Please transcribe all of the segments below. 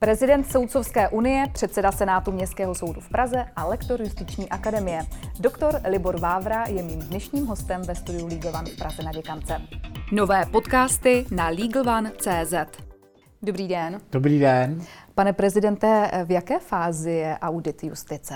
Prezident Soudcovské unie, předseda Senátu Městského soudu v Praze a lektor Justiční akademie. Doktor Libor Vávra je mým dnešním hostem ve studiu Legal One v Praze na Děkance. Nové podcasty na LegalOne.cz Dobrý den. Dobrý den. Pane prezidente, v jaké fázi je audit justice?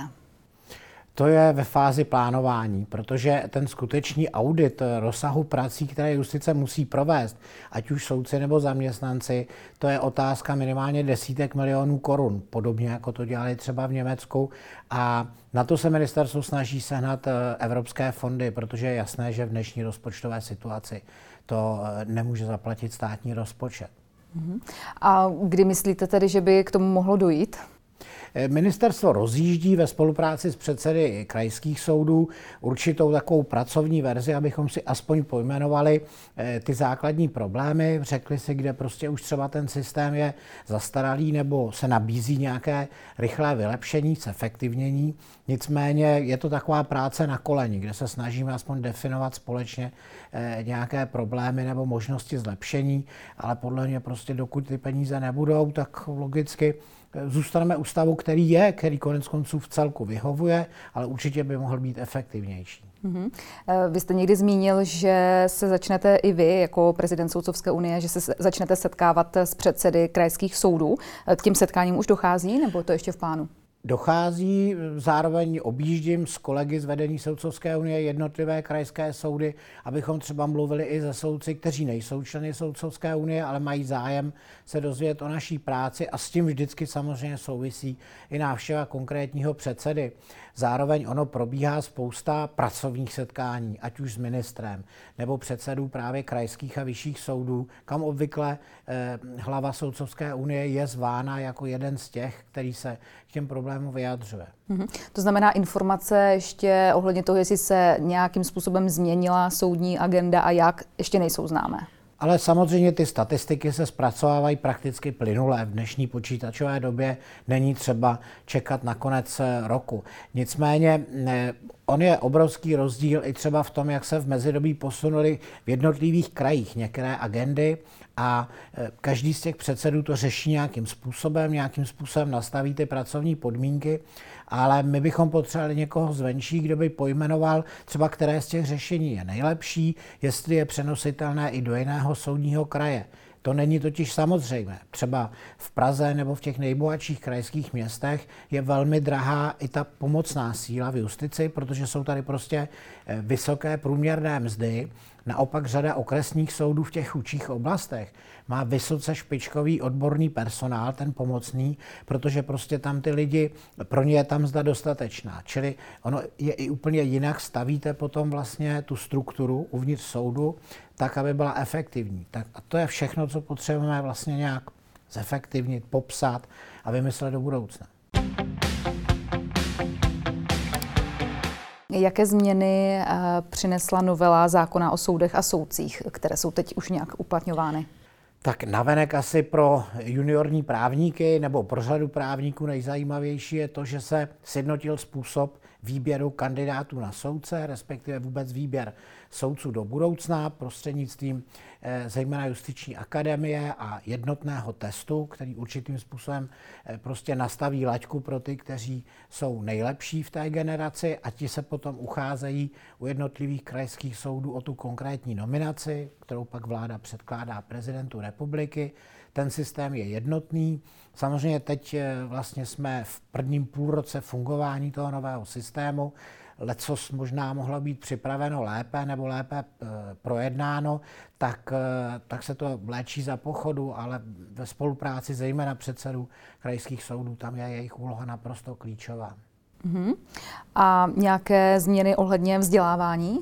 To je ve fázi plánování, protože ten skutečný audit rozsahu prací, které justice musí provést, ať už soudci nebo zaměstnanci, to je otázka minimálně desítek milionů korun, podobně jako to dělali třeba v Německu. A na to se ministerstvo snaží sehnat eh, evropské fondy, protože je jasné, že v dnešní rozpočtové situaci to eh, nemůže zaplatit státní rozpočet. Mhm. A kdy myslíte tedy, že by k tomu mohlo dojít? Eh, ministerstvo rozjíždí ve spolupráci s předsedy krajských soudů určitou takovou pracovní verzi, abychom si aspoň pojmenovali eh, ty základní problémy, řekli si, kde prostě už třeba ten systém je zastaralý nebo se nabízí nějaké rychlé vylepšení, zefektivnění. Nicméně je to taková práce na koleni, kde se snažíme aspoň definovat společně eh, nějaké problémy nebo možnosti zlepšení, ale podle mě prostě dokud ty peníze nebudou, tak logicky zůstaneme u stavu, který je, který konec konců v celku vyhovuje, ale určitě by mohl být efektivnější. Mm-hmm. Vy jste někdy zmínil, že se začnete i vy, jako prezident Soudcovské unie, že se začnete setkávat s předsedy krajských soudů. Eh, k těm setkáním už dochází, nebo to ještě v plánu? Dochází, zároveň objíždím s kolegy z vedení Soudcovské unie jednotlivé krajské soudy, abychom třeba mluvili i ze soudci, kteří nejsou členy Soudcovské unie, ale mají zájem se dozvědět o naší práci a s tím vždycky samozřejmě souvisí i návštěva konkrétního předsedy. Zároveň ono probíhá spousta pracovních setkání, ať už s ministrem nebo předsedů právě krajských a vyšších soudů, kam obvykle eh, hlava Soudcovské unie je zvána jako jeden z těch, který se k těm problémům vyjadřuje. Mm-hmm. To znamená informace ještě ohledně toho, jestli se nějakým způsobem změnila soudní agenda a jak, ještě nejsou známé. Ale samozřejmě ty statistiky se zpracovávají prakticky plynule. V dnešní počítačové době není třeba čekat na konec eh, roku. Nicméně on je obrovský rozdíl i třeba v tom, jak se v mezidobí posunuli v jednotlivých krajích některé agendy a eh, každý z těch předsedů to řeší nějakým způsobem, nějakým způsobem nastaví ty pracovní podmínky ale my bychom potřebovali někoho zvenčí, kdo by pojmenoval třeba, které z těch řešení je nejlepší, jestli je přenositelné i do jiného soudního kraje. To není totiž samozřejmé. Třeba v Praze nebo v těch nejbohatších krajských městech je velmi drahá i ta pomocná síla v justici, protože jsou tady prostě eh, vysoké průměrné mzdy. Naopak řada okresních soudů v těch chudších oblastech má vysoce špičkový odborný personál, ten pomocný, protože prostě tam ty lidi, pro ně je tam zda dostatečná. Čili ono je i úplně jinak, stavíte potom vlastně tu strukturu uvnitř soudu, tak, aby byla efektivní. Tak a to je všechno, co potřebujeme vlastně nějak zefektivnit, popsat a vymyslet do budoucna. Jaké změny eh, přinesla novela zákona o soudech a soudcích, které jsou teď už nějak uplatňovány? Tak navenek asi pro juniorní právníky nebo pro řadu právníků nejzajímavější je to, že se sjednotil způsob výběru kandidátů na soudce, respektive vůbec výběr soudců do budoucna prostřednictvím zejména justiční akademie a jednotného testu, který určitým způsobem eh, prostě nastaví laťku pro ty, kteří jsou nejlepší v té generaci a ti se potom ucházejí u jednotlivých krajských soudů o tu konkrétní nominaci, kterou pak vláda předkládá prezidentu republiky. Ten systém je jednotný. Samozřejmě teď eh, vlastně jsme v prvním půlroce fungování toho nového systému. Lecos možná mohlo být připraveno lépe nebo lépe eh, projednáno, tak, eh, tak se to léčí za pochodu, ale ve spolupráci zejména předsedů krajských soudů, tam je jejich úloha naprosto klíčová. Uh-huh. A nějaké změny ohledně vzdělávání?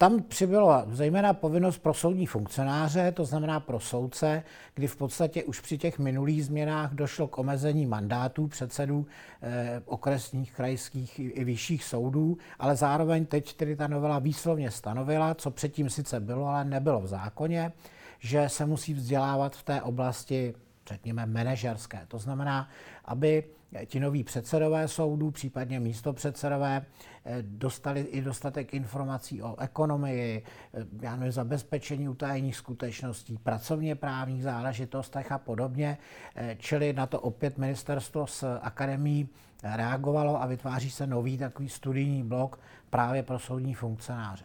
Tam přibylo zejména povinnost pro soudní funkcionáře, to znamená pro soudce, kdy v podstatě už při těch minulých změnách došlo k omezení mandátů předsedů eh, okresních, krajských i, i vyšších soudů, ale zároveň teď tedy ta novela výslovně stanovila, co předtím sice bylo, ale nebylo v zákoně, že se musí vzdělávat v té oblasti řekněme, manažerské. To znamená, aby ti noví předsedové soudů, případně místo předsedové, eh, dostali i dostatek informací o ekonomii, eh, já nevím, zabezpečení utajení skutečností, pracovně právních záležitostech a podobně. Eh, čili na to opět ministerstvo s akademií reagovalo a vytváří se nový takový studijní blok právě pro soudní funkcionáře.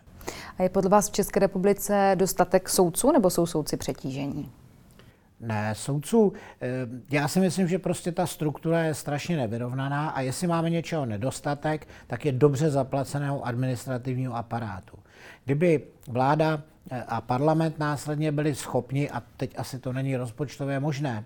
A je podle vás v České republice dostatek soudců nebo jsou soudci přetížení? Ne, soudců, eh, já si myslím, že prostě ta struktura je strašně nevyrovnaná a jestli máme něčeho nedostatek, tak je dobře zaplaceného administrativního aparátu. Kdyby vláda eh, a parlament následně byli schopni, a teď asi to není rozpočtově možné,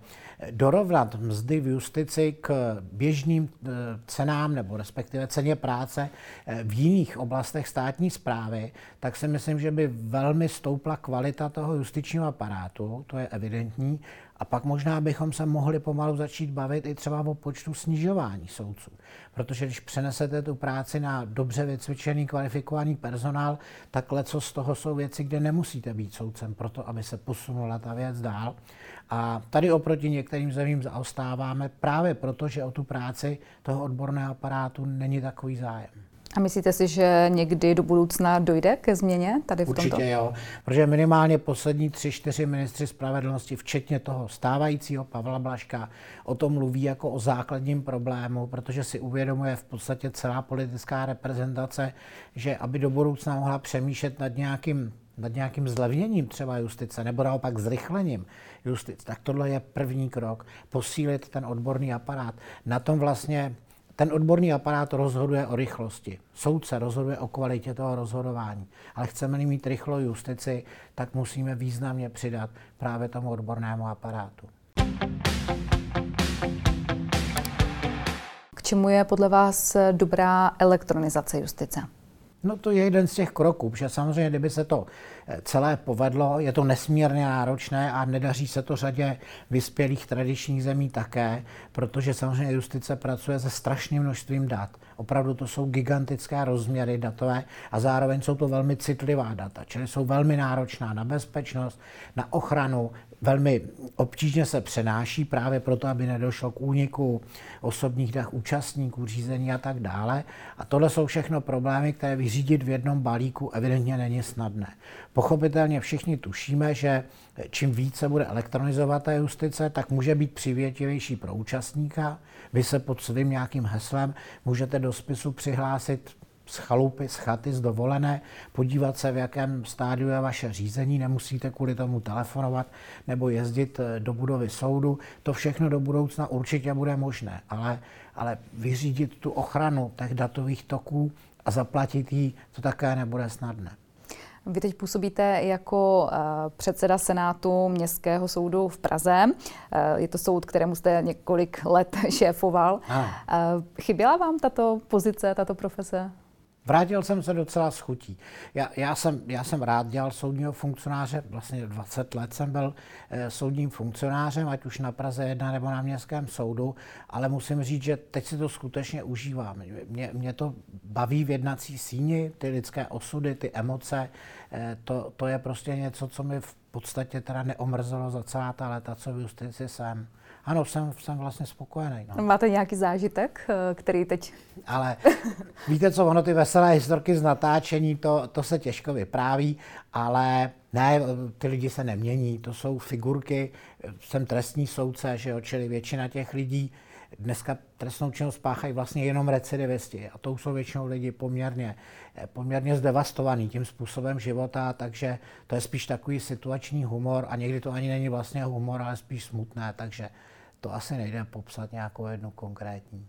dorovnat mzdy v justici k běžným eh, cenám nebo respektive ceně práce eh, v jiných oblastech státní zprávy, tak si myslím, že by velmi stoupla kvalita toho justičního aparátu, to je evidentní, a pak možná bychom se mohli pomalu začít bavit i třeba o počtu snižování soudců. Protože když přenesete tu práci na dobře vycvičený, kvalifikovaný personál, tak co z toho jsou věci, kde nemusíte být soudcem proto, aby se posunula ta věc dál. A tady oproti některým zemím zaostáváme právě proto, že o tu práci toho odborného aparátu není takový zájem. A myslíte si, že někdy do budoucna dojde ke změně tady v Určitě tomto? jo, protože minimálně poslední tři, čtyři ministři spravedlnosti, včetně toho stávajícího Pavla Blaška, o tom mluví jako o základním problému, protože si uvědomuje v podstatě celá politická reprezentace, že aby do budoucna mohla přemýšlet nad nějakým nad nějakým zlevněním třeba justice, nebo naopak zrychlením justice, tak tohle je první krok. Posílit ten odborný aparát. Na tom vlastně ten odborný aparát rozhoduje o rychlosti. Soudce rozhoduje o kvalitě toho rozhodování. Ale chceme-li mít rychlou justici, tak musíme významně přidat právě tomu odbornému aparátu. K čemu je podle vás dobrá elektronizace justice? No to je jeden z těch kroků, protože samozřejmě, kdyby se to celé povedlo, je to nesmírně náročné a nedaří se to řadě vyspělých tradičních zemí také, protože samozřejmě justice pracuje se strašným množstvím dat. Opravdu to jsou gigantické rozměry datové a zároveň jsou to velmi citlivá data, čili jsou velmi náročná na bezpečnost, na ochranu, velmi obtížně se přenáší právě proto, aby nedošlo k úniku osobních dat účastníků řízení a tak dále. A tohle jsou všechno problémy, které vyřídit v jednom balíku evidentně není snadné. Pochopitelně všichni tušíme, že čím více bude elektronizovat ta justice, tak může být přivětivější pro účastníka. Vy se pod svým nějakým heslem můžete do spisu přihlásit z chalupy, z chaty, z dovolené, podívat se, v jakém stádiu je vaše řízení, nemusíte kvůli tomu telefonovat nebo jezdit eh, do budovy soudu. To všechno do budoucna určitě bude možné, ale, ale vyřídit tu ochranu těch datových toků a zaplatit ji, to také nebude snadné. Vy teď působíte jako eh, předseda Senátu Městského soudu v Praze. Eh, je to soud, kterému jste několik let šéfoval. Chyběla vám tato pozice, tato profese? Vrátil jsem se docela s chutí. Já, já, jsem, já jsem rád dělal soudního funkcionáře, vlastně 20 let jsem byl e, soudním funkcionářem, ať už na Praze 1 nebo na Městském soudu, ale musím říct, že teď si to skutečně užívám. Mě, mě to baví v jednací síni, ty lidské osudy, ty emoce, e, to, to je prostě něco, co mi v podstatě teda neomrzelo za celá ta léta, co v justici jsem. Ano, jsem, jsem vlastně spokojený. No. Máte nějaký zážitek, eh, který teď... Ale víte co, ono ty veselé historky z natáčení, to, to se těžko vypráví, ale ne, ty lidi se nemění, to jsou figurky, jsem trestní soudce, že jo, čili většina těch lidí dneska trestnou činnost spáchají vlastně jenom recidivisti a to jsou většinou lidi poměrně, poměrně zdevastovaný tím způsobem života, takže to je spíš takový situační humor a někdy to ani není vlastně humor, ale spíš smutné, takže to asi nejde popsat nějakou jednu konkrétní.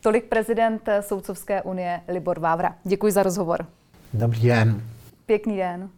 Tolik prezident Soudcovské unie Libor Vávra. Děkuji za rozhovor. Dobrý den. Pěkný den.